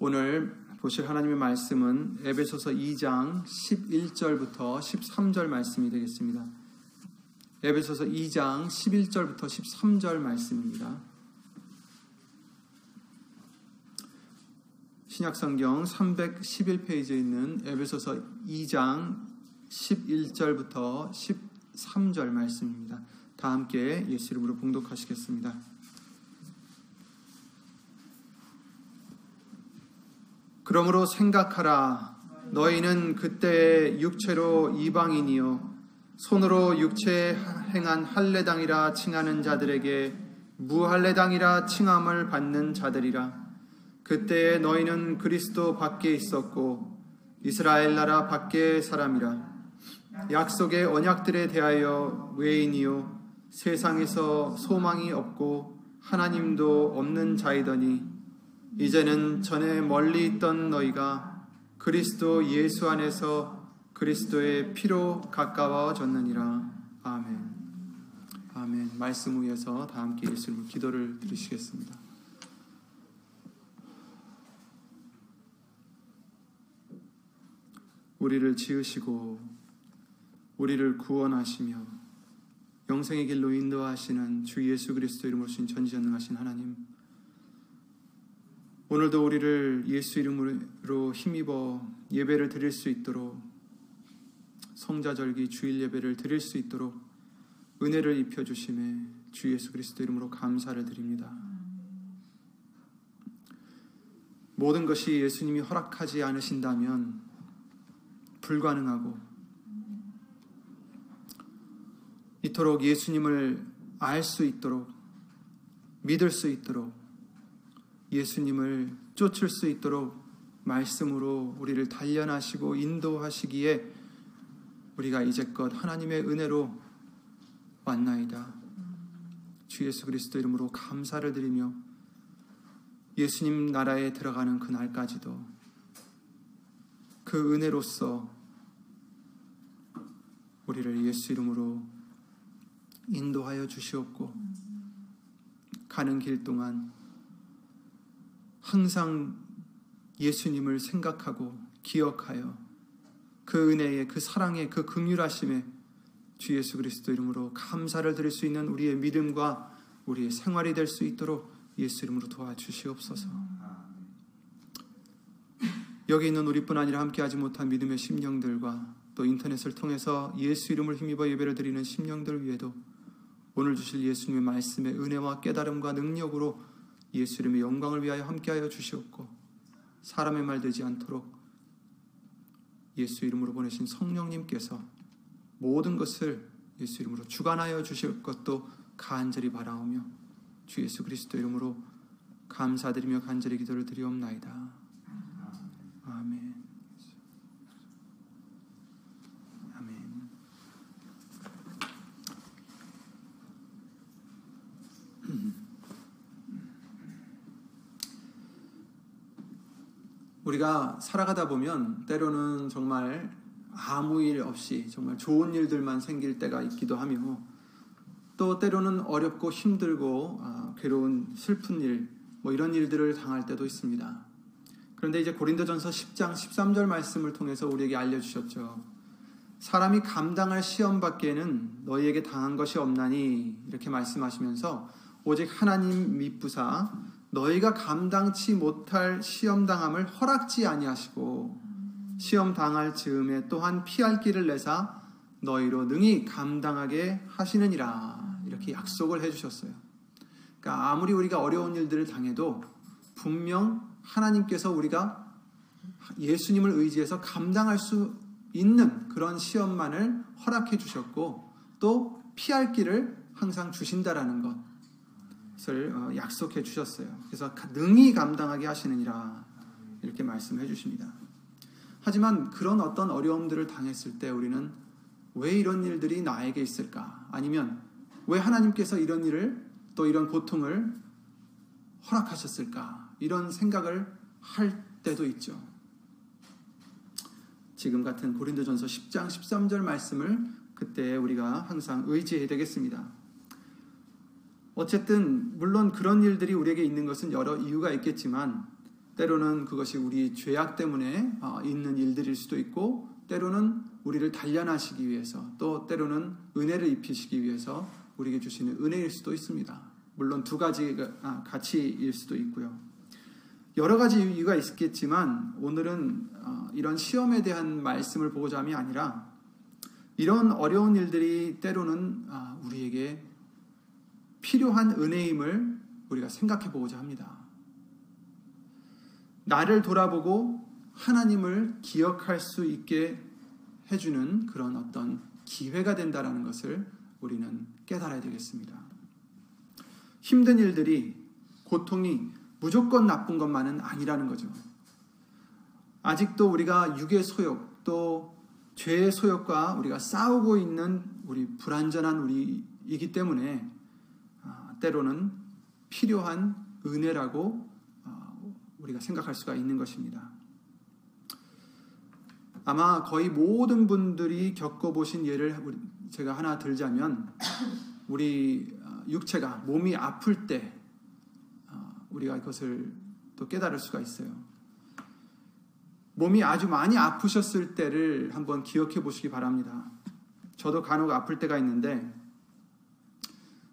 오늘 보실 하나님의 말씀은 에베소서 2장 11절부터 13절 말씀이 되겠습니다. 에베소서 2장 11절부터 13절 말씀입니다. 신약성경 311페이지에 있는 에베소서 2장 11절부터 13절 말씀입니다. 다 함께 예수 이름으로 봉독하시겠습니다. 그러므로 생각하라. 너희는 그때 육체로 이방인이요. 손으로 육체에 행한 할례당이라 칭하는 자들에게 무할례당이라 칭함을 받는 자들이라. 그때에 너희는 그리스도 밖에 있었고 이스라엘 나라 밖의 사람이라. 약속의 언약들에 대하여 외인이요. 세상에서 소망이 없고 하나님도 없는 자이더니 이제는 전에 멀리 있던 너희가 그리스도 예수 안에서 그리스도의 피로 가까워졌느니라. 아멘. 아멘. 말씀 위에서 다 함께 예수님 기도를 드리시겠습니다. 우리를 지으시고 우리를 구원하시며 영생의 길로 인도하시는 주 예수 그리스도 이름으로 신 전지전능하신 하나님 오늘도 우리를 예수 이름으로 힘입어 예배를 드릴 수 있도록 성자절기 주일 예배를 드릴 수 있도록 은혜를 입혀 주심에 주 예수 그리스도 이름으로 감사를 드립니다. 모든 것이 예수님이 허락하지 않으신다면 불가능하고 이토록 예수님을 알 수 있도록 믿을 수 있도록 예수님을 쫓을 수 있도록 말씀으로 우리를 단련하시고 인도하시기에 우리가 이제껏 하나님의 은혜로 왔나이다. 주 예수 그리스도 이름으로 감사를 드리며 예수님 나라에 들어가는 그날까지도 그 은혜로서 우리를 예수 이름으로 인도하여 주시옵고 가는 길 동안 항상 예수님을 생각하고 기억하여 그 은혜에 그 사랑에 그 긍휼하심에 주 예수 그리스도 이름으로 감사를 드릴 수 있는 우리의 믿음과 우리의 생활이 될 수 있도록 예수 이름으로 도와주시옵소서. 여기 있는 우리뿐 아니라 함께하지 못한 믿음의 심령들과 또 인터넷을 통해서 예수 이름을 힘입어 예배를 드리는 심령들 위에도 오늘 주실 예수님의 말씀의 은혜와 깨달음과 능력으로 예수 이름의 영광을 위하여 함께하여 주시옵고 사람의 말 되지 않도록 예수 이름으로 보내신 성령님께서 모든 것을 예수 이름으로 주관하여 주실 것도 간절히 바라오며 주 예수 그리스도 이름으로 감사드리며 간절히 기도를 드리옵나이다. 아멘. 우리가 살아가다 보면 때로는 정말 아무 일 없이 정말 좋은 일들만 생길 때가 있기도 하며 또 때로는 어렵고 힘들고 아, 괴로운 슬픈 일, 뭐 이런 일들을 당할 때도 있습니다. 그런데 이제 고린도전서 10장 13절 말씀을 통해서 우리에게 알려주셨죠. 사람이 감당할 시험 밖에는 너희에게 당한 것이 없나니 이렇게 말씀하시면서 오직 하나님 믿부사 너희가 감당치 못할 시험 당함을 허락지 아니하시고 시험 당할 즈음에 또한 피할 길을 내사 너희로 능히 감당하게 하시느니라 이렇게 약속을 해주셨어요. 그러니까 아무리 우리가 어려운 일들을 당해도 분명 하나님께서 우리가 예수님을 의지해서 감당할 수 있는 그런 시험만을 허락해 주셨고 또 피할 길을 항상 주신다라는 것 을 어, 약속해 주셨어요. 그래서 능히 감당하게 하시느니라 이렇게 말씀해 주십니다. 하지만 그런 어떤 어려움들을 당했을 때 우리는 왜 이런 일들이 나에게 있을까? 아니면 왜 하나님께서 이런 일을 또 이런 고통을 허락하셨을까? 이런 생각을 할 때도 있죠. 지금 같은 고린도전서 10장 13절 말씀을 그때 우리가 항상 의지해야 되겠습니다. 어쨌든 물론 그런 일들이 우리에게 있는 것은 여러 이유가 있겠지만 때로는 그것이 우리 죄악 때문에 어, 있는 일들일 수도 있고 때로는 우리를 단련하시기 위해서 또 때로는 은혜를 입히시기 위해서 우리에게 주시는 은혜일 수도 있습니다. 물론 두 가지가 아, 같이일 수도 있고요. 여러 가지 이유가 있겠지만 오늘은 어, 이런 시험에 대한 말씀을 보고자 함이 아니라 이런 어려운 일들이 때로는 아, 우리에게 필요한 은혜임을 우리가 생각해 보고자 합니다. 나를 돌아보고 하나님을 기억할 수 있게 해주는 그런 어떤 기회가 된다라는 것을 우리는 깨달아야 되겠습니다. 힘든 일들이 고통이 무조건 나쁜 것만은 아니라는 거죠. 아직도 우리가 육의 소욕 또 죄의 소욕과 우리가 싸우고 있는 우리 불완전한 우리이기 때문에 아, 때로는 필요한 은혜라고 아, 우리가 생각할 수가 있는 것입니다. 아마 거의 모든 분들이 겪어보신 예를 제가 하나 들자면 우리 아, 육체가 몸이 아플 때 우리가 이것을 또 깨달을 수가 있어요. 몸이 아주 많이 아프셨을 때를 한번 기억해 보시기 바랍니다. 저도 간혹 아플 때가 있는데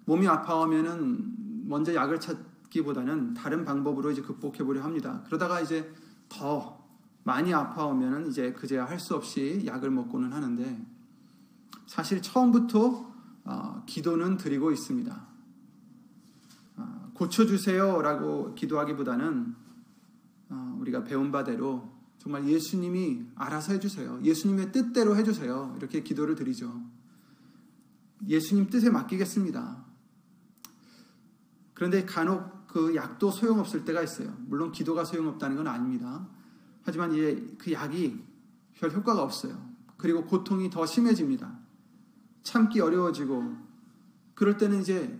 몸이 아파오면은 먼저 약을 찾기보다는 다른 방법으로 이제 극복해 보려 합니다. 그러다가 이제 더 많이 아파오면은 이제 그제야 할 수 없이 약을 먹고는 하는데 사실 처음부터 어, 기도는 드리고 있습니다. 어, 고쳐주세요라고 기도하기보다는 어, 우리가 배운 바대로 정말 예수님이 알아서 해주세요. 예수님의 뜻대로 해주세요. 이렇게 기도를 드리죠. 예수님 뜻에 맡기겠습니다. 그런데 간혹 그 약도 소용없을 때가 있어요. 물론 기도가 소용없다는 건 아닙니다. 하지만 이제 그 약이 별 효과가 없어요. 그리고 고통이 더 심해집니다. 참기 어려워지고 그럴 때는 이제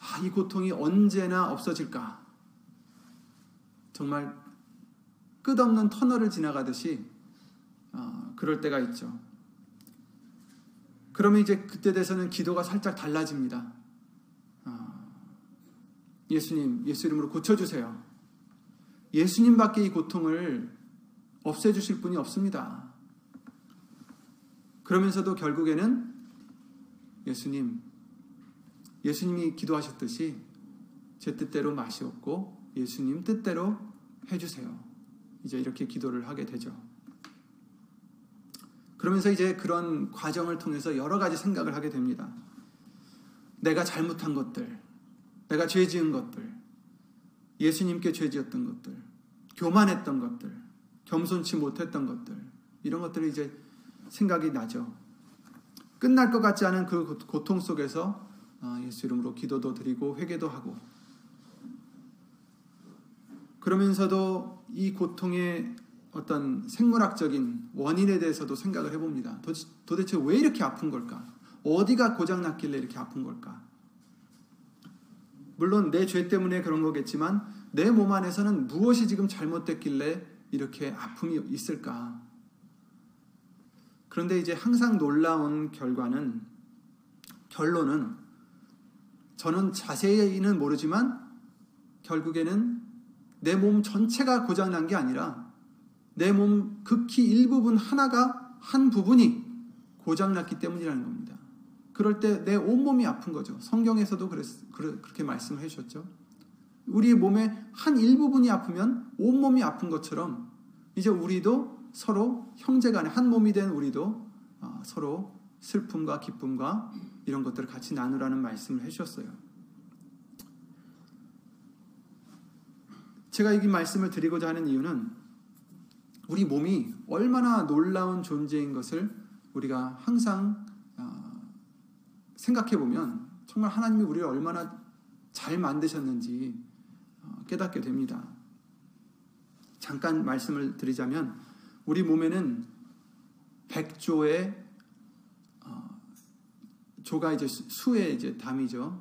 아, 이 고통이 언제나 없어질까? 정말 끝없는 터널을 지나가듯이 어, 그럴 때가 있죠. 그러면 이제 그때 돼서는 기도가 살짝 달라집니다. 어, 예수님, 예수 이름으로 고쳐주세요. 예수님밖에 이 고통을 없애주실 분이 없습니다. 그러면서도 결국에는 예수님, 예수님이 기도하셨듯이 제 뜻대로 없고 예수님 뜻대로 해주세요. 이제 이렇게 기도를 하게 되죠. 그러면서 이제 그런 과정을 통해서 여러 가지 생각을 하게 됩니다. 내가 잘못한 것들, 내가 죄 지은 것들, 예수님께 죄 지었던 것들, 교만했던 것들, 겸손치 못했던 것들, 이런 것들이 이제 생각이 나죠. 끝날 것 같지 않은 그 고통 속에서 아, 예수 이름으로 기도도 드리고 회개도 하고 그러면서도 이 고통의 어떤 생물학적인 원인에 대해서도 생각을 해봅니다. 도대체 왜 이렇게 아픈 걸까? 어디가 고장났길래 이렇게 아픈 걸까? 물론 내 죄 때문에 그런 거겠지만 내 몸 안에서는 무엇이 지금 잘못됐길래 이렇게 아픔이 있을까? 그런데 이제 항상 놀라운 결과는 결론은 저는 자세히는 모르지만 결국에는 내 몸 전체가 고장난 게 아니라 내 몸 극히 일부분 하나가 한 부분이 고장났기 때문이라는 겁니다. 그럴 때 내 온몸이 아픈 거죠. 성경에서도 그랬, 그렇게 말씀해 주셨죠. 우리 몸의 한 일부분이 아프면 온몸이 아픈 것처럼 이제 우리도 서로 형제 간에 한 몸이 된 우리도 어, 서로 슬픔과 기쁨과 이런 것들을 같이 나누라는 말씀을 해주셨어요. 제가 이 말씀을 드리고자 하는 이유는 우리 몸이 얼마나 놀라운 존재인 것을 우리가 항상 어, 생각해 보면 정말 하나님이 우리를 얼마나 잘 만드셨는지 어, 깨닫게 됩니다. 잠깐 말씀을 드리자면 우리 몸에는 100조의 어, 조가 이제 수의 이제 담이죠.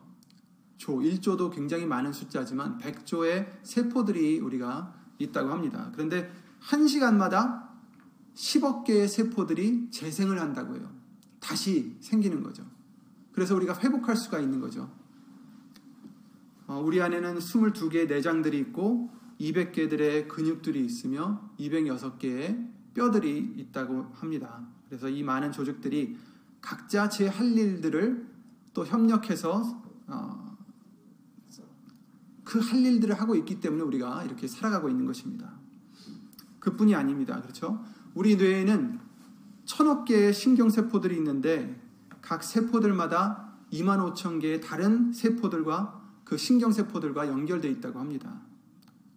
조, 1조도 굉장히 많은 숫자지만 100조의 세포들이 우리가 있다고 합니다. 그런데 1시간마다 10억 개의 세포들이 재생을 한다고 해요. 다시 생기는 거죠. 그래서 우리가 회복할 수가 있는 거죠. 어, 우리 안에는 22개의 내장들이 있고 200개들의 근육들이 있으며 206개의 뼈들이 있다고 합니다. 그래서 이 많은 조직들이 각자 제 할 일들을 또 협력해서 어, 그할 일들을 하고 있기 때문에 우리가 이렇게 살아가고 있는 것입니다. 그뿐이 아닙니다. 그렇죠? 우리 뇌에는 천억 개의 신경세포들이 있는데 각 세포들마다 2만 5천 개의 다른 세포들과 그 신경세포들과 연결되어 있다고 합니다.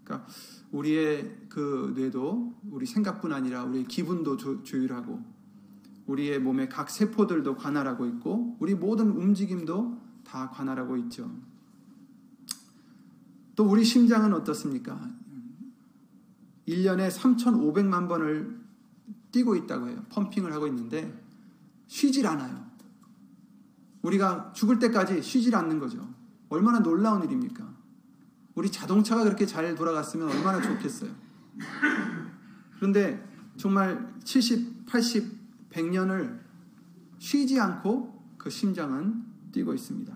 그러니까 우리의 그 뇌도 우리 생각뿐 아니라 우리의 기분도 조, 조율하고 우리의 몸의 각 세포들도 관할하고 있고 우리 모든 움직임도 다 관할하고 있죠. 또 우리 심장은 어떻습니까? 1년에 3,500만 번을 뛰고 있다고 해요. 펌핑을 하고 있는데 쉬질 않아요. 우리가 죽을 때까지 쉬질 않는 거죠. 얼마나 놀라운 일입니까? 우리 자동차가 그렇게 잘 돌아갔으면 얼마나 좋겠어요. 그런데 정말 70, 80, 100년을 쉬지 않고 그 심장은 뛰고 있습니다.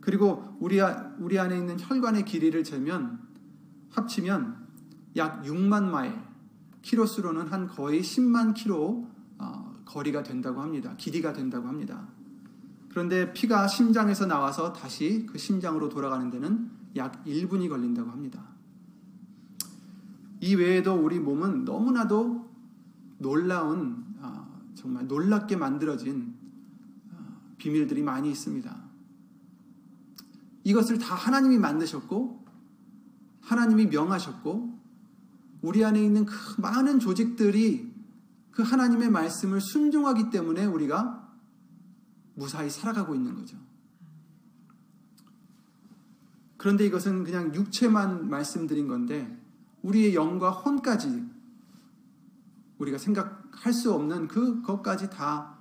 그리고 우리, 우리 안에 있는 혈관의 길이를 재면 합치면 약 6만 마일, 키로수로는 한 거의 10만 키로 어, 거리가 된다고 합니다. 길이가 된다고 합니다. 그런데 피가 심장에서 나와서 다시 그 심장으로 돌아가는 데는 약 1분이 걸린다고 합니다. 이 외에도 우리 몸은 너무나도 놀라운 어, 정말 놀랍게 만들어진 어, 비밀들이 많이 있습니다. 이것을 다 하나님이 만드셨고 하나님이 명하셨고 우리 안에 있는 그 많은 조직들이 그 하나님의 말씀을 순종하기 때문에 우리가 무사히 살아가고 있는 거죠. 그런데 이것은 그냥 육체만 말씀드린 건데 우리의 영과 혼까지 우리가 생각할 수 없는 그것까지 다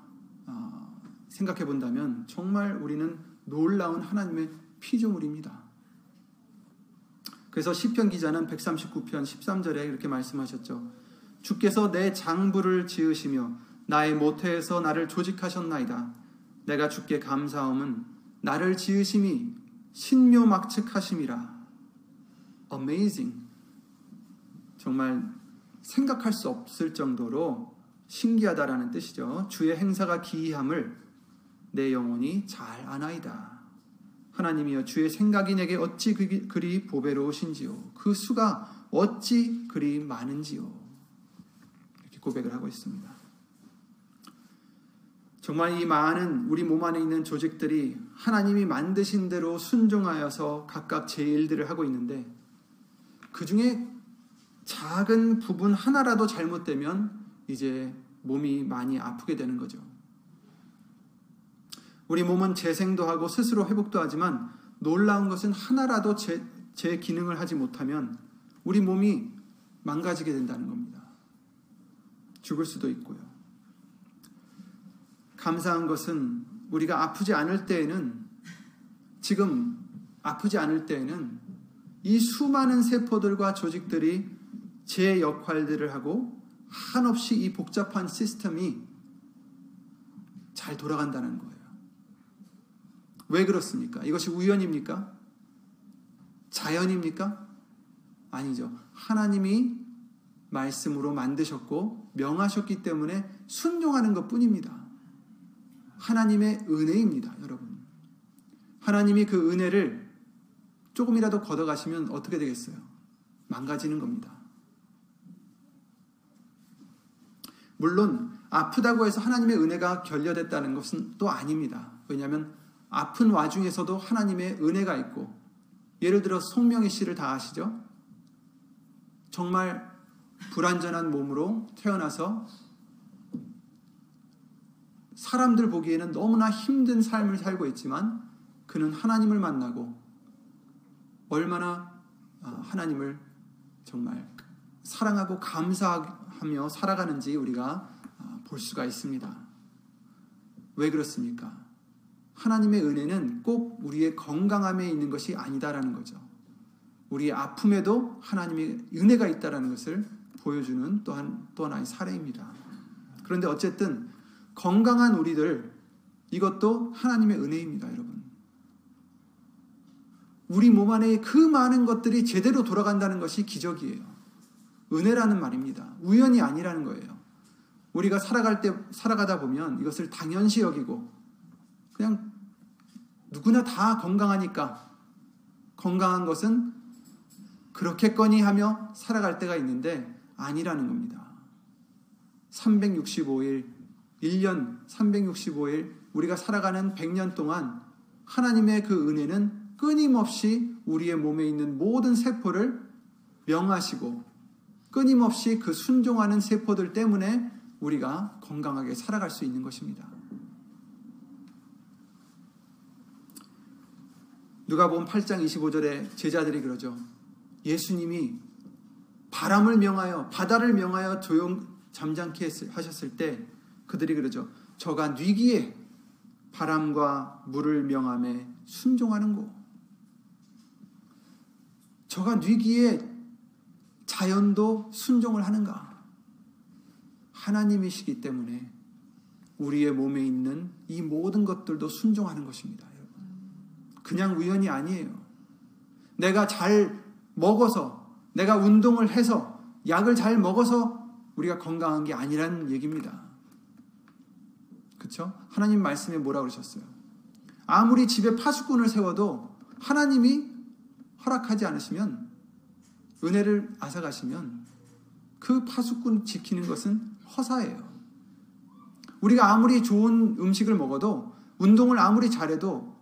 어, 생각해 본다면 정말 우리는 놀라운 하나님의 피조물입니다. 그래서 시편 기자는 139편 13절에 이렇게 말씀하셨죠. 주께서 내 장부를 지으시며 나의 모태에서 나를 조직하셨나이다. 내가 주께 감사함은 나를 지으심이 신묘막측하심이라. Amazing. 정말 생각할 수 없을 정도로 신기하다라는 뜻이죠. 주의 행사가 기이함을 내 영혼이 잘 아나이다. 하나님이여 주의 생각이 내게 어찌 그리 보배로우신지요 그 수가 어찌 그리 많은지요 이렇게 고백을 하고 있습니다. 정말 이 많은 우리 몸 안에 있는 조직들이 하나님이 만드신 대로 순종하여서 각각 제 일들을 하고 있는데 그 중에 작은 부분 하나라도 잘못되면 이제 몸이 많이 아프게 되는 거죠. 우리 몸은 재생도 하고 스스로 회복도 하지만 놀라운 것은 하나라도 제, 제 기능을 하지 못하면 우리 몸이 망가지게 된다는 겁니다. 죽을 수도 있고요. 감사한 것은 우리가 아프지 않을 때에는 지금 아프지 않을 때에는 이 수많은 세포들과 조직들이 제 역할들을 하고 한없이 이 복잡한 시스템이 잘 돌아간다는 거예요. 왜 그렇습니까? 이것이 우연입니까? 자연입니까? 아니죠. 하나님이 말씀으로 만드셨고 명하셨기 때문에 순종하는 것 뿐입니다. 하나님의 은혜입니다, 여러분. 하나님이 그 은혜를 조금이라도 걷어가시면 어떻게 되겠어요? 망가지는 겁니다. 물론 아프다고 해서 하나님의 은혜가 결여됐다는 것은 또 아닙니다. 왜냐하면 아픈 와중에서도 하나님의 은혜가 있고 예를 들어 송명희 씨를 다 아시죠? 정말 불완전한 몸으로 태어나서 사람들 보기에는 너무나 힘든 삶을 살고 있지만 그는 하나님을 만나고 얼마나 아, 하나님을 정말 사랑하고 감사하며 살아가는지 우리가 아, 볼 수가 있습니다. 왜 그렇습니까? 하나님의 은혜는 꼭 우리의 건강함에 있는 것이 아니다라는 거죠. 우리의 아픔에도 하나님의 은혜가 있다라는 것을 보여주는 또한 또 하나의 사례입니다. 그런데 어쨌든 건강한 우리들 이것도 하나님의 은혜입니다, 여러분. 우리 몸 안에 그 많은 것들이 제대로 돌아간다는 것이 기적이에요. 은혜라는 말입니다. 우연이 아니라는 거예요. 우리가 살아갈 때 살아가다 보면 이것을 당연시 여기고 그냥 누구나 다 건강하니까 건강한 것은 그렇겠거니 하며 살아갈 때가 있는데 아니라는 겁니다. 365일 1년 365일 우리가 살아가는 100년 동안 하나님의 그 은혜는 끊임없이 우리의 몸에 있는 모든 세포를 명하시고 끊임없이 그 순종하는 세포들 때문에 우리가 건강하게 살아갈 수 있는 것입니다. 누가 보면 8장 25절에 제자들이 그러죠. 예수님이 바람을 명하여 바다를 명하여 조용 잠잠케 하셨을 때 그들이 그러죠. 저가 뉘기에 바람과 물을 명함에 순종하는 고 저가 뉘기에 자연도 순종을 하는가? 하나님이시기 때문에 우리의 몸에 있는 이 모든 것들도 순종하는 것입니다. 그냥 우연이 아니에요. 내가 잘 먹어서, 내가 운동을 해서, 약을 잘 먹어서 우리가 건강한 게 아니라는 얘기입니다. 그렇죠? 하나님 말씀에 뭐라 그러셨어요? 아무리 집에 파수꾼을 세워도 하나님이 허락하지 않으시면 은혜를 앗아가시면 그 파수꾼 지키는 것은 허사예요. 우리가 아무리 좋은 음식을 먹어도 운동을 아무리 잘해도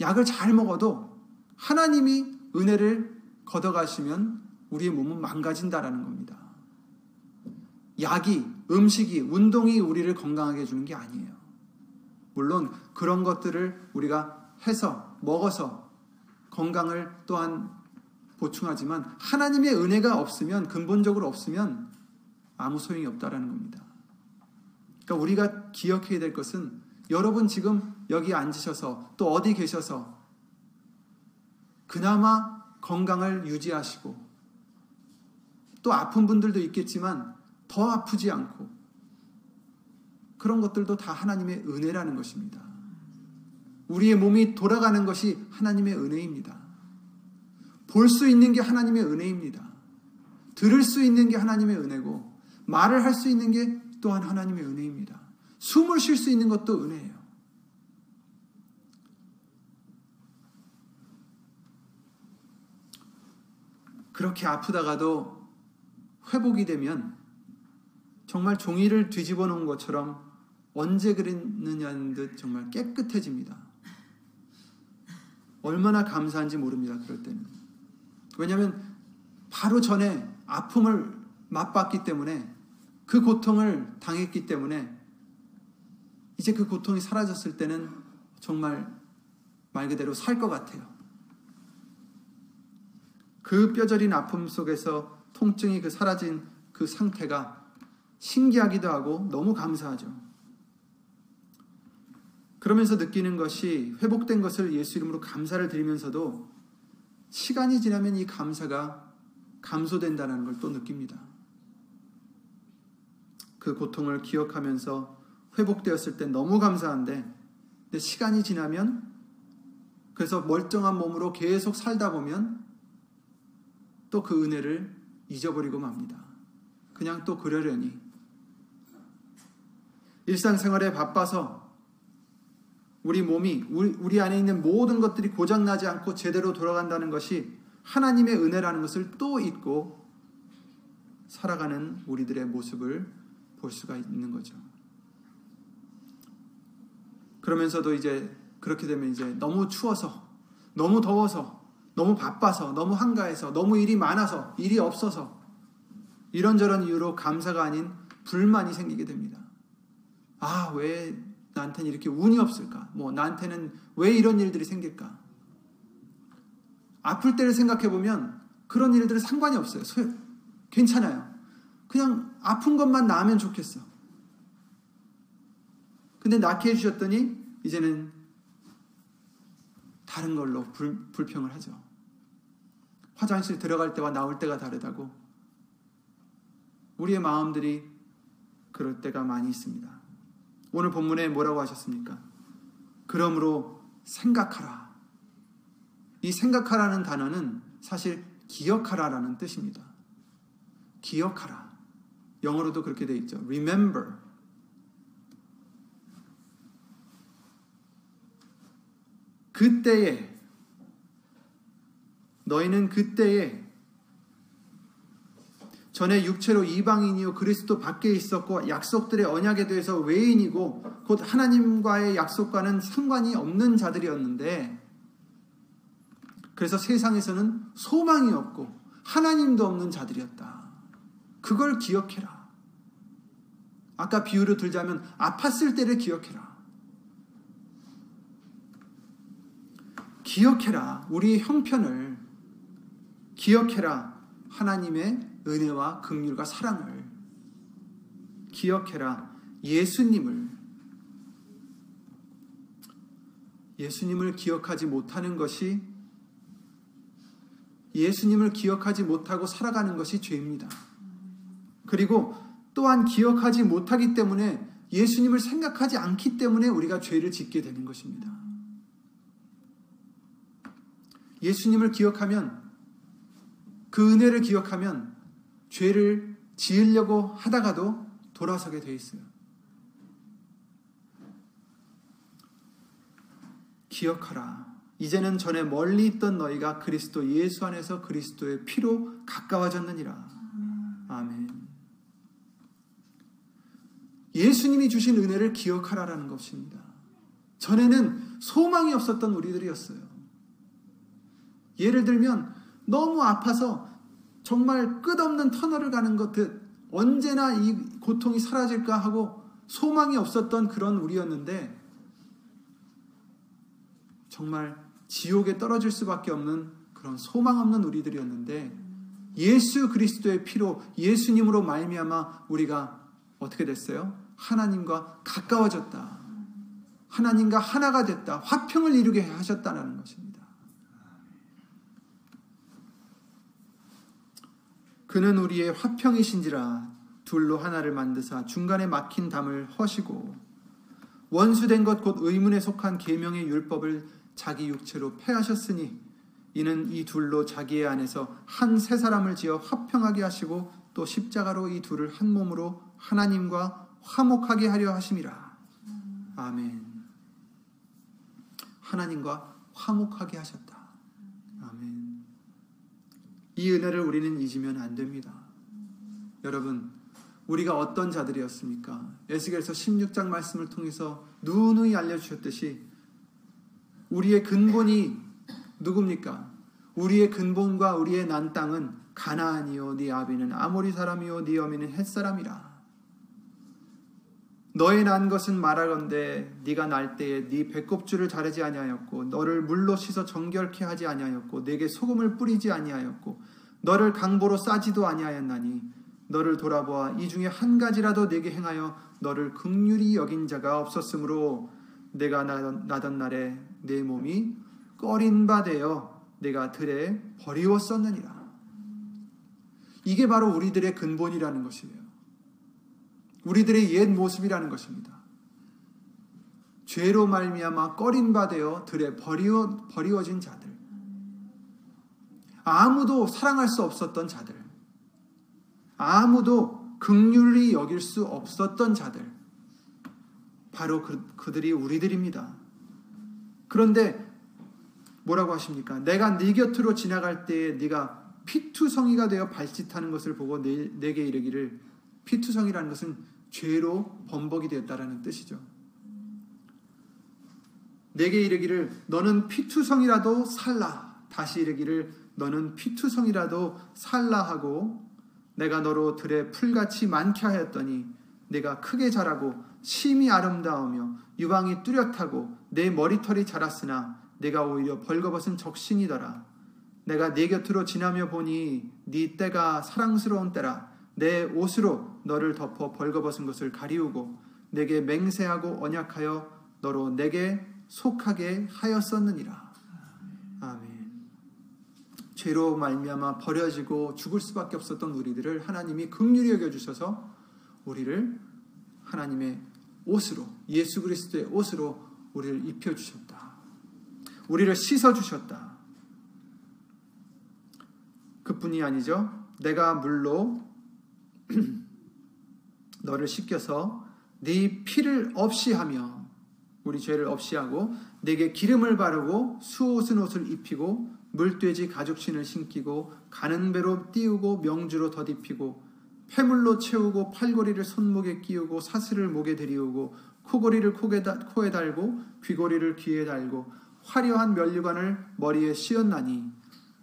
약을 잘 먹어도 하나님이 은혜를 걷어가시면 우리의 몸은 망가진다라는 겁니다. 약이, 음식이, 운동이 우리를 건강하게 해주는 게 아니에요. 물론 그런 것들을 우리가 해서, 먹어서 건강을 또한 보충하지만 하나님의 은혜가 없으면, 근본적으로 없으면 아무 소용이 없다라는 겁니다. 그러니까 우리가 기억해야 될 것은 여러분 지금 여기 앉으셔서 또 어디 계셔서 그나마 건강을 유지하시고 또 아픈 분들도 있겠지만 더 아프지 않고 그런 것들도 다 하나님의 은혜라는 것입니다. 우리의 몸이 돌아가는 것이 하나님의 은혜입니다. 볼 수 있는 게 하나님의 은혜입니다. 들을 수 있는 게 하나님의 은혜고 말을 할 수 있는 게 또한 하나님의 은혜입니다. 숨을 쉴 수 있는 것도 은혜예요. 그렇게 아프다가도 회복이 되면 정말 종이를 뒤집어 놓은 것처럼 언제 그랬느냐는 듯 정말 깨끗해집니다. 얼마나 감사한지 모릅니다. 그럴 때는. 왜냐하면 바로 전에 아픔을 맛봤기 때문에 그 고통을 당했기 때문에 이제 그 고통이 사라졌을 때는 정말 말 그대로 살 것 같아요. 그 뼈저린 아픔 속에서 통증이 그 사라진 그 상태가 신기하기도 하고 너무 감사하죠. 그러면서 느끼는 것이 회복된 것을 예수 이름으로 감사를 드리면서도 시간이 지나면 이 감사가 감소된다는 걸 또 느낍니다. 그 고통을 기억하면서 회복되었을 때 너무 감사한데 근데 시간이 지나면 그래서 멀쩡한 몸으로 계속 살다 보면 또 그 은혜를 잊어버리고 맙니다. 그냥 또 그러려니 일상생활에 바빠서 우리 몸이 우리 안에 있는 모든 것들이 고장나지 않고 제대로 돌아간다는 것이 하나님의 은혜라는 것을 또 잊고 살아가는 우리들의 모습을 볼 수가 있는 거죠. 그러면서도 이제 그렇게 되면 이제 너무 추워서, 너무 더워서, 너무 바빠서, 너무 한가해서, 너무 일이 많아서, 일이 없어서, 이런저런 이유로 감사가 아닌 불만이 생기게 됩니다. 아, 왜 나한테는 이렇게 운이 없을까? 뭐, 나한테는 왜 이런 일들이 생길까? 아플 때를 생각해 보면 그런 일들은 상관이 없어요. 괜찮아요. 그냥 아픈 것만 나으면 좋겠어. 근데 낫게 해주셨더니 이제는 다른 걸로 불, 불평을 하죠. 화장실 들어갈 때와 나올 때가 다르다고. 우리의 마음들이 그럴 때가 많이 있습니다. 오늘 본문에 뭐라고 하셨습니까? 그러므로 생각하라. 이 생각하라는 단어는 사실 기억하라라는 뜻입니다. 기억하라. 영어로도 그렇게 돼 있죠. remember. 그때에 너희는 그때에 전에 육체로 이방인이요 그리스도 밖에 있었고 약속들의 언약에 대해서 외인이고 곧 하나님과의 약속과는 상관이 없는 자들이었는데 그래서 세상에서는 소망이 없고 하나님도 없는 자들이었다. 그걸 기억해라. 아까 비유를 들자면 아팠을 때를 기억해라. 기억해라. 우리의 형편을 기억해라. 하나님의 은혜와 긍휼과 사랑을 기억해라. 예수님을 예수님을 기억하지 못하는 것이 예수님을 기억하지 못하고 살아가는 것이 죄입니다. 그리고 또한 기억하지 못하기 때문에 예수님을 생각하지 않기 때문에 우리가 죄를 짓게 되는 것입니다. 예수님을 기억하면 그 은혜를 기억하면 죄를 지으려고 하다가도 돌아서게 돼 있어요. 기억하라. 이제는 전에 멀리 있던 너희가 그리스도 예수 안에서 그리스도의 피로 가까워졌느니라. 아멘. 예수님이 주신 은혜를 기억하라라는 것입니다. 전에는 소망이 없었던 우리들이었어요. 예를 들면 너무 아파서 정말 끝없는 터널을 가는 것 듯 언제나 이 고통이 사라질까 하고 소망이 없었던 그런 우리였는데 정말 지옥에 떨어질 수밖에 없는 그런 소망 없는 우리들이었는데 예수 그리스도의 피로 예수님으로 말미암아 우리가 어떻게 됐어요? 하나님과 가까워졌다. 하나님과 하나가 됐다. 화평을 이루게 하셨다는 것입니다. 그는 우리의 화평이신지라 둘로 하나를 만드사 중간에 막힌 담을 허시고 원수된 것 곧 의문에 속한 계명의 율법을 자기 육체로 패하셨으니 이는 이 둘로 자기의 안에서 한 세 사람을 지어 화평하게 하시고 또 십자가로 이 둘을 한 몸으로 하나님과 화목하게 하려 하심이라. 아멘. 하나님과 화목하게 하셨다. 이 은혜를 우리는 잊으면 안 됩니다. 여러분, 우리가 어떤 자들이었습니까? 에스겔서 16장 말씀을 통해서 누누이 알려주셨듯이 우리의 근본이 누굽니까? 우리의 근본과 우리의 난 땅은 가나안이요 네 아비는 아모리 사람이요 네 어미는 햇 사람이라. 너의 난 것은 말하건대 네가 날 때에 네 배꼽줄을 자르지 아니하였고 너를 물로 씻어 정결케 하지 아니하였고 내게 소금을 뿌리지 아니하였고 너를 강보로 싸지도 아니하였나니 너를 돌아보아 이 중에 한 가지라도 내게 행하여 너를 극률이 여긴 자가 없었으므로 내가 나던 날에 내 몸이 꺼린 바 되어 내가 들에 버리웠었느니라. 이게 바로 우리들의 근본이라는 것이에요. 우리들의 옛 모습이라는 것입니다. 죄로 말미암아 꺼린 바 되어 들에 버리워, 버리워진 자들. 아무도 사랑할 수 없었던 자들. 아무도 극률이 여길 수 없었던 자들. 바로 그, 그들이 우리들입니다. 그런데 뭐라고 하십니까? 내가 네 곁으로 지나갈 때에 네가 피투성이가 되어 발짓하는 것을 보고 내, 내게 이르기를 피투성이라는 것은 죄로 범벅이 되었다라는 뜻이죠. 내게 이르기를 너는 피투성이라도 살라. 다시 이르기를 너는 피투성이라도 살라 하고 내가 너로 들에 풀같이 많게 하였더니 내가 크게 자라고 심이 아름다우며 유방이 뚜렷하고 내 머리털이 자랐으나 내가 오히려 벌거벗은 적신이더라. 내가 네 곁으로 지나며 보니 네 때가 사랑스러운 때라 내 옷으로 너를 덮어 벌거벗은 것을 가리우고 내게 맹세하고 언약하여 너로 내게 속하게 하였었느니라. 아멘. 죄로 말미암아 버려지고 죽을 수밖에 없었던 우리들을 하나님이 긍휼히 여겨 주셔서 우리를 하나님의 옷으로 예수 그리스도의 옷으로 우리를 입혀 주셨다. 우리를 씻어 주셨다. 그뿐이 아니죠. 내가 물로 너를 씻겨서 네 피를 없이 하며 우리 죄를 없이 하고 내게 기름을 바르고 수옷은 옷을 입히고 물돼지 가죽신을 신기고 가는 배로 띄우고 명주로 덧입히고 폐물로 채우고 팔고리를 손목에 끼우고 사슬을 목에 들이우고 코고리를 코에 달고 귀고리를 귀에 달고 화려한 면류관을 머리에 씌었나니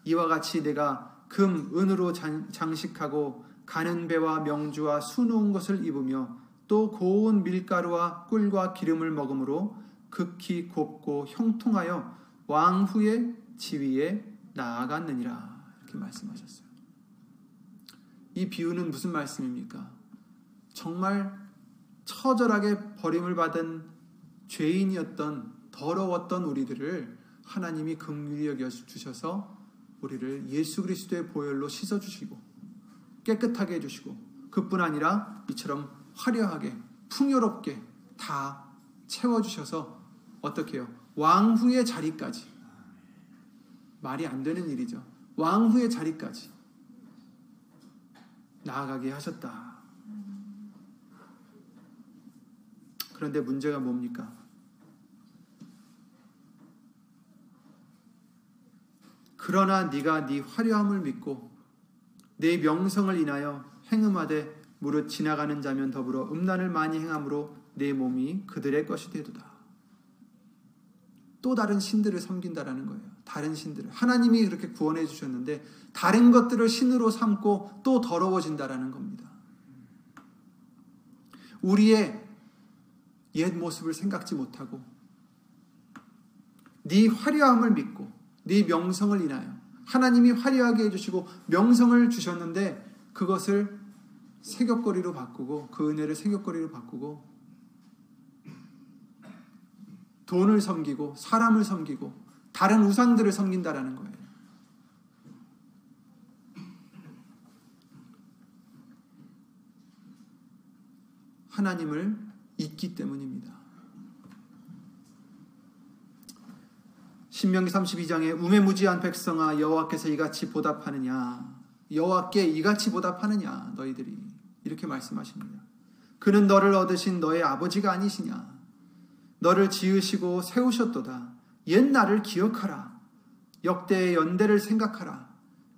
이와 같이 내가 금, 은으로 장식하고 가는 배와 명주와 수놓은 것을 입으며 또 고운 밀가루와 꿀과 기름을 먹으므로 극히 곱고 형통하여 왕후의 지위에 나아갔느니라 이렇게 말씀하셨어요. 이 비유는 무슨 말씀입니까? 정말 처절하게 버림을 받은 죄인이었던 더러웠던 우리들을 하나님이 긍휼히 여겨 주셔서 우리를 예수 그리스도의 보혈로 씻어 주시고 깨끗하게 해 주시고 그뿐 아니라 이처럼 화려하게 풍요롭게 다 채워 주셔서 어떻게 해요? 왕후의 자리까지 말이 안 되는 일이죠. 왕후의 자리까지 나아가게 하셨다. 그런데 문제가 뭡니까? 그러나 네가 네 화려함을 믿고 내 명성을 인하여 행음하되 무릇 지나가는 자면 더불어 음란을 많이 행함으로 내 몸이 그들의 것이 되도다. 또 다른 신들을 섬긴다라는 거예요. 다른 신들을 하나님이 그렇게 구원해 주셨는데 다른 것들을 신으로 삼고 또 더러워진다라는 겁니다. 우리의 옛 모습을 생각지 못하고 네 화려함을 믿고 네 명성을 인하여 하나님이 화려하게 해주시고 명성을 주셨는데 그것을 세격거리로 바꾸고 그 은혜를 세격거리로 바꾸고 돈을 섬기고 사람을 섬기고 다른 우상들을 섬긴다라는 거예요. 하나님을 잊기 때문입니다. 신명기 32장에 우매무지한 백성아 여호와께서 이같이 보답하느냐 여호와께 이같이 보답하느냐 너희들이 이렇게 말씀하십니다. 그는 너를 얻으신 너의 아버지가 아니시냐 너를 지으시고 세우셨도다. 옛날을 기억하라. 역대의 연대를 생각하라.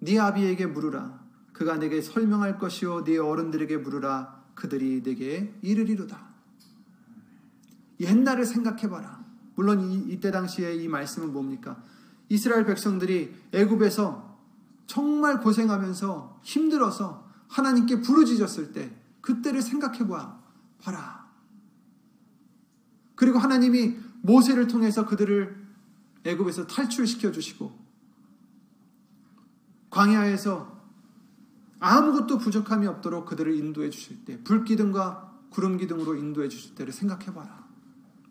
네 아비에게 물으라. 그가 내게 설명할 것이요 네 어른들에게 물으라. 그들이 내게 이르리로다. 옛날을 생각해봐라. 물론 이, 이때 당시에 이 말씀은 뭡니까? 이스라엘 백성들이 애굽에서 정말 고생하면서 힘들어서 하나님께 부르짖었을 때 그때를 생각해 봐 봐라. 그리고 하나님이 모세를 통해서 그들을 애굽에서 탈출시켜 주시고 광야에서 아무것도 부족함이 없도록 그들을 인도해 주실 때 불기둥과 구름기둥으로 인도해 주실 때를 생각해 봐라.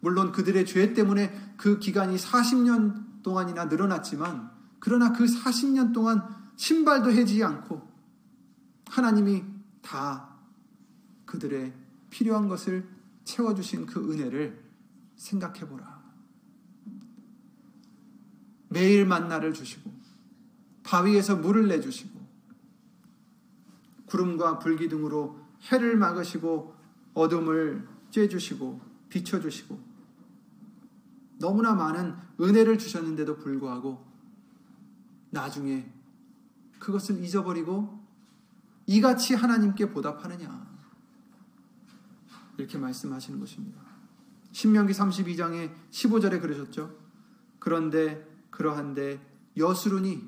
물론 그들의 죄 때문에 그 기간이 40년 동안이나 늘어났지만 그러나 그 40년 동안 신발도 해지 않고 하나님이 다 그들의 필요한 것을 채워주신 그 은혜를 생각해 보라. 매일 만나를 주시고 바위에서 물을 내주시고 구름과 불기둥으로 해를 막으시고 어둠을 쬐주시고 비춰주시고 너무나 많은 은혜를 주셨는데도 불구하고 나중에 그것을 잊어버리고 이같이 하나님께 보답하느냐 이렇게 말씀하시는 것입니다. 신명기 32장에 15절에 그러셨죠. 그런데 그러한데 여수룬이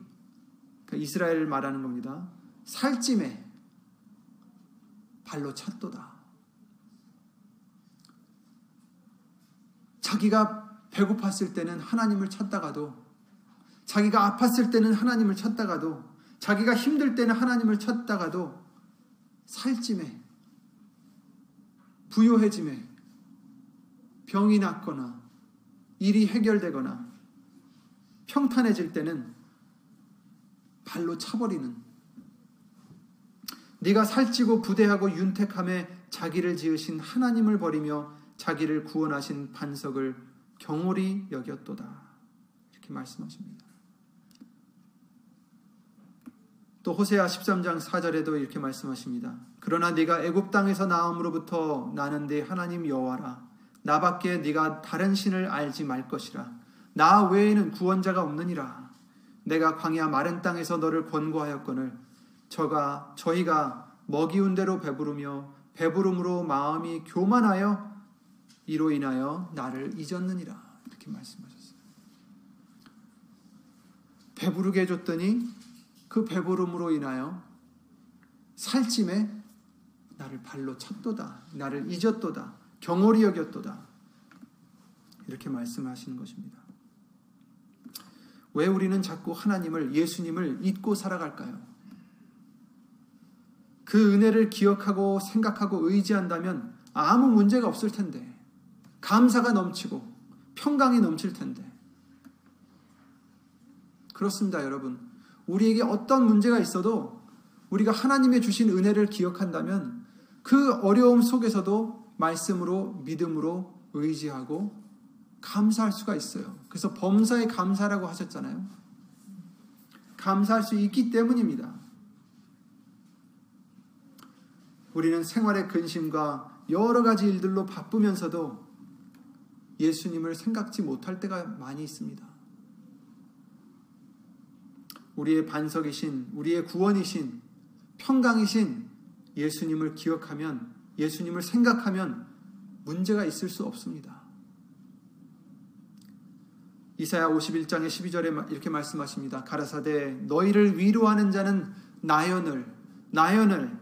그러니까 이스라엘을 말하는 겁니다. 살찜에 발로 찼도다. 자기가 배고팠을 때는 하나님을 찾다가도 자기가 아팠을 때는 하나님을 찾다가도 자기가 힘들 때는 하나님을 찾다가도 살찜에 부요해짐에 병이 낫거나 일이 해결되거나 평탄해질 때는 발로 차버리는. 네가 살찌고 부대하고 윤택함에 자기를 지으신 하나님을 버리며 자기를 구원하신 반석을 경홀히 여겼도다. 이렇게 말씀하십니다. 또 호세아 13장 4절에도 이렇게 말씀하십니다. 그러나 네가 애굽 땅에서 나옴으로부터 나는 네 하나님 여호와라. 나밖에 네가 다른 신을 알지 말 것이라. 나 외에는 구원자가 없느니라. 내가 광야 마른 땅에서 너를 권고하였거늘 저가 저희가 먹이운 대로 배부르며 배부름으로 마음이 교만하여 이로 인하여 나를 잊었느니라. 이렇게 말씀하셨어요. 배부르게 해줬더니 그 배부름으로 인하여 살찜에 나를 발로 쳤도다. 나를 잊었도다. 경홀히 여겼도다. 이렇게 말씀하시는 것입니다. 왜 우리는 자꾸 하나님을, 예수님을 잊고 살아갈까요? 그 은혜를 기억하고 생각하고 의지한다면 아무 문제가 없을 텐데, 감사가 넘치고 평강이 넘칠 텐데. 그렇습니다, 여러분. 우리에게 어떤 문제가 있어도 우리가 하나님의 주신 은혜를 기억한다면 그 어려움 속에서도 말씀으로 믿음으로 의지하고 감사할 수가 있어요. 그래서 범사에 감사라고 하셨잖아요. 감사할 수 있기 때문입니다. 우리는 생활의 근심과 여러 가지 일들로 바쁘면서도 예수님을 생각지 못할 때가 많이 있습니다. 우리의 반석이신, 우리의 구원이신, 평강이신 예수님을 기억하면, 예수님을 생각하면 문제가 있을 수 없습니다. 이사야 51장의 12절에 이렇게 말씀하십니다. 가라사대 너희를 위로하는 자는 나연을 나연을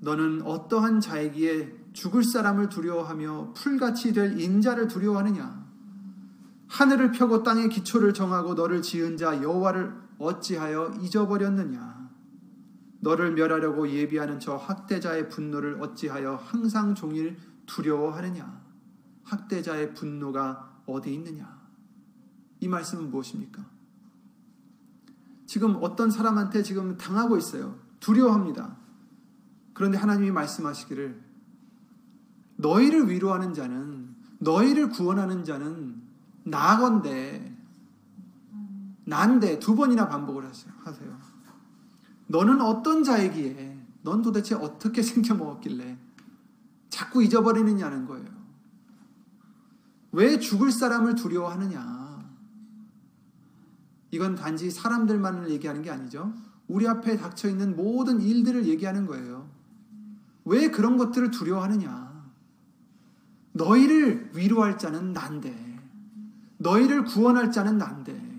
너는 어떠한 자이기에 죽을 사람을 두려워하며 풀같이 될 인자를 두려워하느냐 하늘을 펴고 땅의 기초를 정하고 너를 지은 자 여호와를 어찌하여 잊어버렸느냐 너를 멸하려고 예비하는 저 학대자의 분노를 어찌하여 항상 종일 두려워하느냐 학대자의 분노가 어디 있느냐 이 말씀은 무엇입니까? 지금 어떤 사람한테 지금 당하고 있어요. 두려워합니다. 그런데 하나님이 말씀하시기를 너희를 위로하는 자는 너희를 구원하는 자는 나건데 난데 두 번이나 반복을 하세요. 너는 어떤 자이기에 넌 도대체 어떻게 생겨 먹었길래 자꾸 잊어버리느냐는 거예요. 왜 죽을 사람을 두려워하느냐? 이건 단지 사람들만을 얘기하는 게 아니죠. 우리 앞에 닥쳐 있는 모든 일들을 얘기하는 거예요. 왜 그런 것들을 두려워하느냐? 너희를 위로할 자는 난데, 너희를 구원할 자는 난데,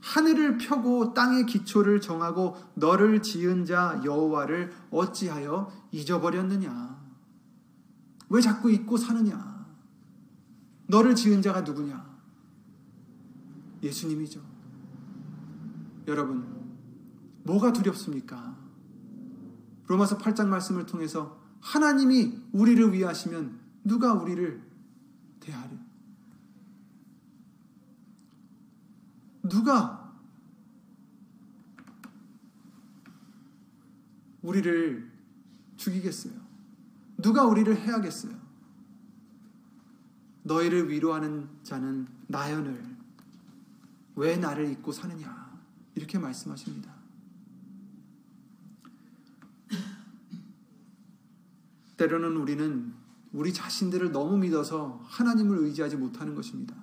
하늘을 펴고 땅의 기초를 정하고 너를 지은 자 여호와를 어찌하여 잊어버렸느냐? 왜 자꾸 잊고 사느냐? 너를 지은 자가 누구냐? 예수님이죠. 여러분, 뭐가 두렵습니까? 로마서 8장 말씀을 통해서 하나님이 우리를 위하시면 누가 우리를 대하려? 누가 우리를 죽이겠어요? 누가 우리를 해야겠어요? 너희를 위로하는 자는 나연을 왜 나를 잊고 사느냐? 이렇게 말씀하십니다. 때로는 우리는 우리 자신들을 너무 믿어서 하나님을 의지하지 못하는 것입니다.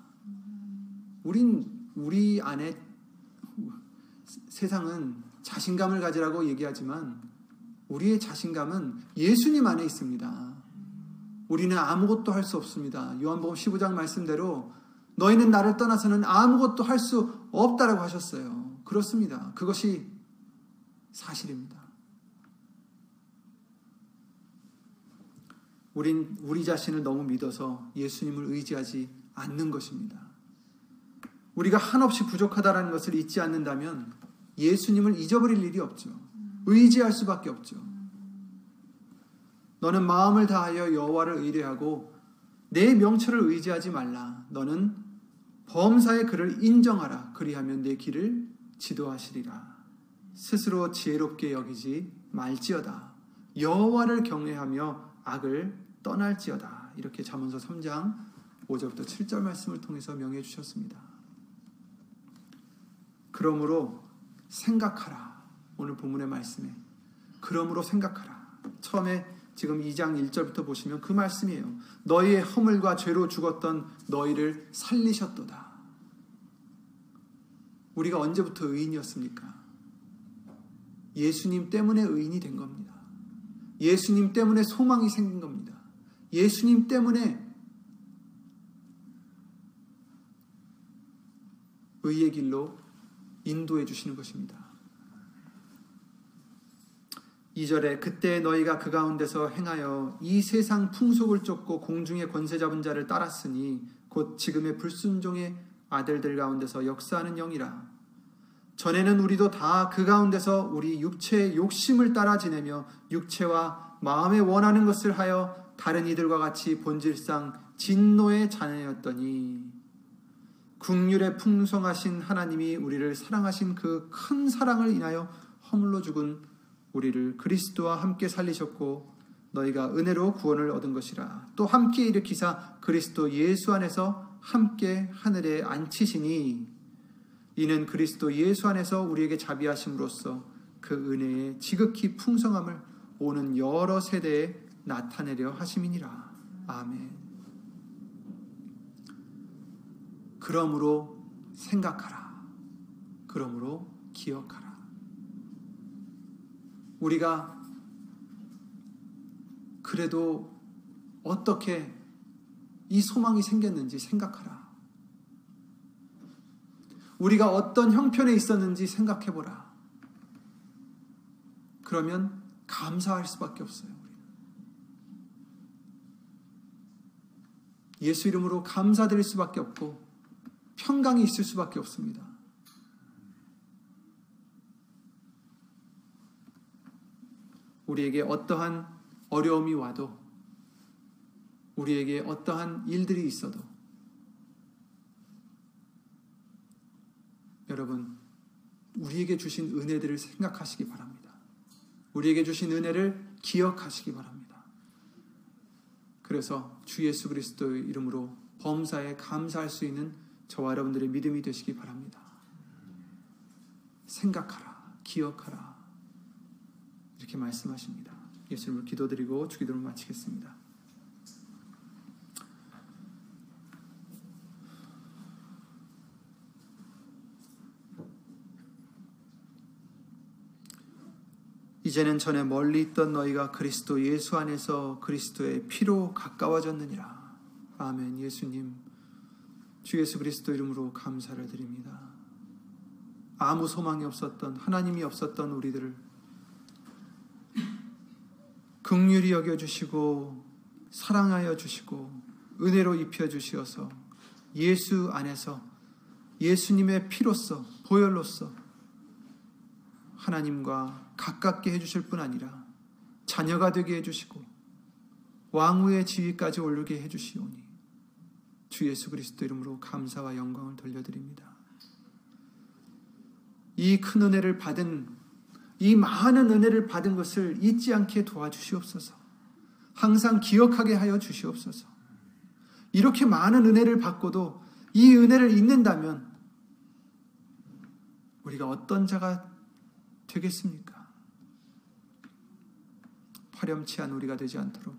우린 우리 안에 세상은 자신감을 가지라고 얘기하지만 우리의 자신감은 예수님 안에 있습니다. 우리는 아무것도 할 수 없습니다. 요한복음 15장 말씀대로 너희는 나를 떠나서는 아무것도 할 수 없다라고 하셨어요. 그렇습니다. 그것이 사실입니다. 우린 우리 자신을 너무 믿어서 예수님을 의지하지 않는 것입니다. 우리가 한없이 부족하다라는 것을 잊지 않는다면 예수님을 잊어버릴 일이 없죠. 의지할 수밖에 없죠. 너는 마음을 다하여 여호와를 의뢰하고 내 명철을 의지하지 말라. 너는 범사의 그를 인정하라. 그리하면 내 길을 지도하시리라. 스스로 지혜롭게 여기지 말지어다. 여호와를 경외하며 악을 떠날지어다. 이렇게 잠언서 3장 5절부터 7절 말씀을 통해서 명해 주셨습니다. 그러므로 생각하라. 오늘 본문의 말씀에. 그러므로 생각하라. 처음에 지금 2장 1절부터 보시면 그 말씀이에요. 너희의 허물과 죄로 죽었던 너희를 살리셨도다. 우리가 언제부터 의인이었습니까? 예수님 때문에 의인이 된 겁니다. 예수님 때문에 소망이 생긴 겁니다. 예수님 때문에 의의 길로 인도해 주시는 것입니다. 2절에 그때 너희가 그 가운데서 행하여 이 세상 풍속을 쫓고 공중의 권세 잡은 자를 따랐으니 곧 지금의 불순종의 아들들 가운데서 역사하는 영이라 전에는 우리도 다 그 가운데서 우리 육체의 욕심을 따라 지내며 육체와 마음에 원하는 것을 하여 다른 이들과 같이 본질상 진노의 자녀였더니 국률에 풍성하신 하나님이 우리를 사랑하신 그 큰 사랑을 인하여 허물로 죽은 우리를 그리스도와 함께 살리셨고 너희가 은혜로 구원을 얻은 것이라. 또 함께 일으키사 그리스도 예수 안에서 함께 하늘에 앉히시니 이는 그리스도 예수 안에서 우리에게 자비하심으로써 그 은혜의 지극히 풍성함을 오는 여러 세대에 나타내려 하심이니라. 아멘. 그러므로 생각하라. 그러므로 기억하라. 우리가 그래도 어떻게 이 소망이 생겼는지 생각하라. 우리가 어떤 형편에 있었는지 생각해 보라. 그러면 감사할 수밖에 없어요. 예수 이름으로 감사드릴 수밖에 없고 평강이 있을 수밖에 없습니다. 우리에게 어떠한 어려움이 와도 우리에게 어떠한 일들이 있어도 여러분 우리에게 주신 은혜들을 생각하시기 바랍니다. 우리에게 주신 은혜를 기억하시기 바랍니다. 그래서 주 예수 그리스도의 이름으로 범사에 감사할 수 있는 저와 여러분들의 믿음이 되시기 바랍니다. 생각하라, 기억하라. 이렇게 말씀하십니다. 예수님을 기도드리고 주기도를 마치겠습니다. 이제는 전에 멀리 있던 너희가 그리스도 예수 안에서 그리스도의 피로 가까워졌느니라. 아멘. 예수님, 주 예수 그리스도 이름으로 감사를 드립니다. 아무 소망이 없었던 하나님이 없었던 우리들을 극률이 여겨 주시고 사랑하여 주시고 은혜로 입혀 주시어서 예수 안에서 예수님의 피로서 보혈로서 하나님과 가깝게 해주실 뿐 아니라 자녀가 되게 해주시고 왕후의 지위까지 오르게 해주시오니 주 예수 그리스도 이름으로 감사와 영광을 돌려드립니다. 이 큰 은혜를 받은 이 많은 은혜를 받은 것을 잊지 않게 도와주시옵소서. 항상 기억하게 하여 주시옵소서. 이렇게 많은 은혜를 받고도 이 은혜를 잊는다면 우리가 어떤 자가 되겠습니까? 파렴치한 우리가 되지 않도록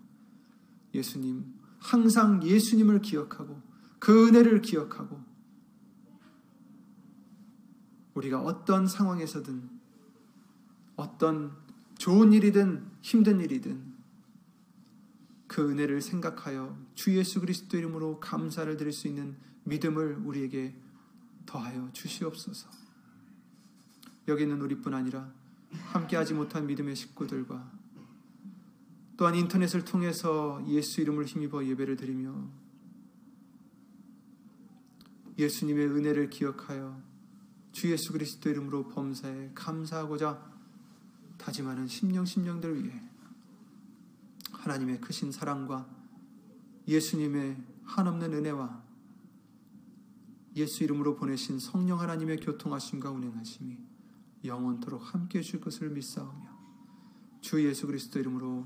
예수님, 항상 예수님을 기억하고 그 은혜를 기억하고 우리가 어떤 상황에서든 어떤 좋은 일이든 힘든 일이든 그 은혜를 생각하여 주 예수 그리스도 이름으로 감사를 드릴 수 있는 믿음을 우리에게 더하여 주시옵소서. 여기 있는 우리뿐 아니라 함께하지 못한 믿음의 식구들과 또한 인터넷을 통해서 예수 이름을 힘입어 예배를 드리며 예수님의 은혜를 기억하여 주 예수 그리스도 이름으로 범사에 감사하고자 다짐하는 심령 심령들 위해 하나님의 크신 사랑과 예수님의 한없는 은혜와 예수 이름으로 보내신 성령 하나님의 교통하심과 운행하심이 영원토록 함께 해줄 것을 믿사오며 주 예수 그리스도 이름으로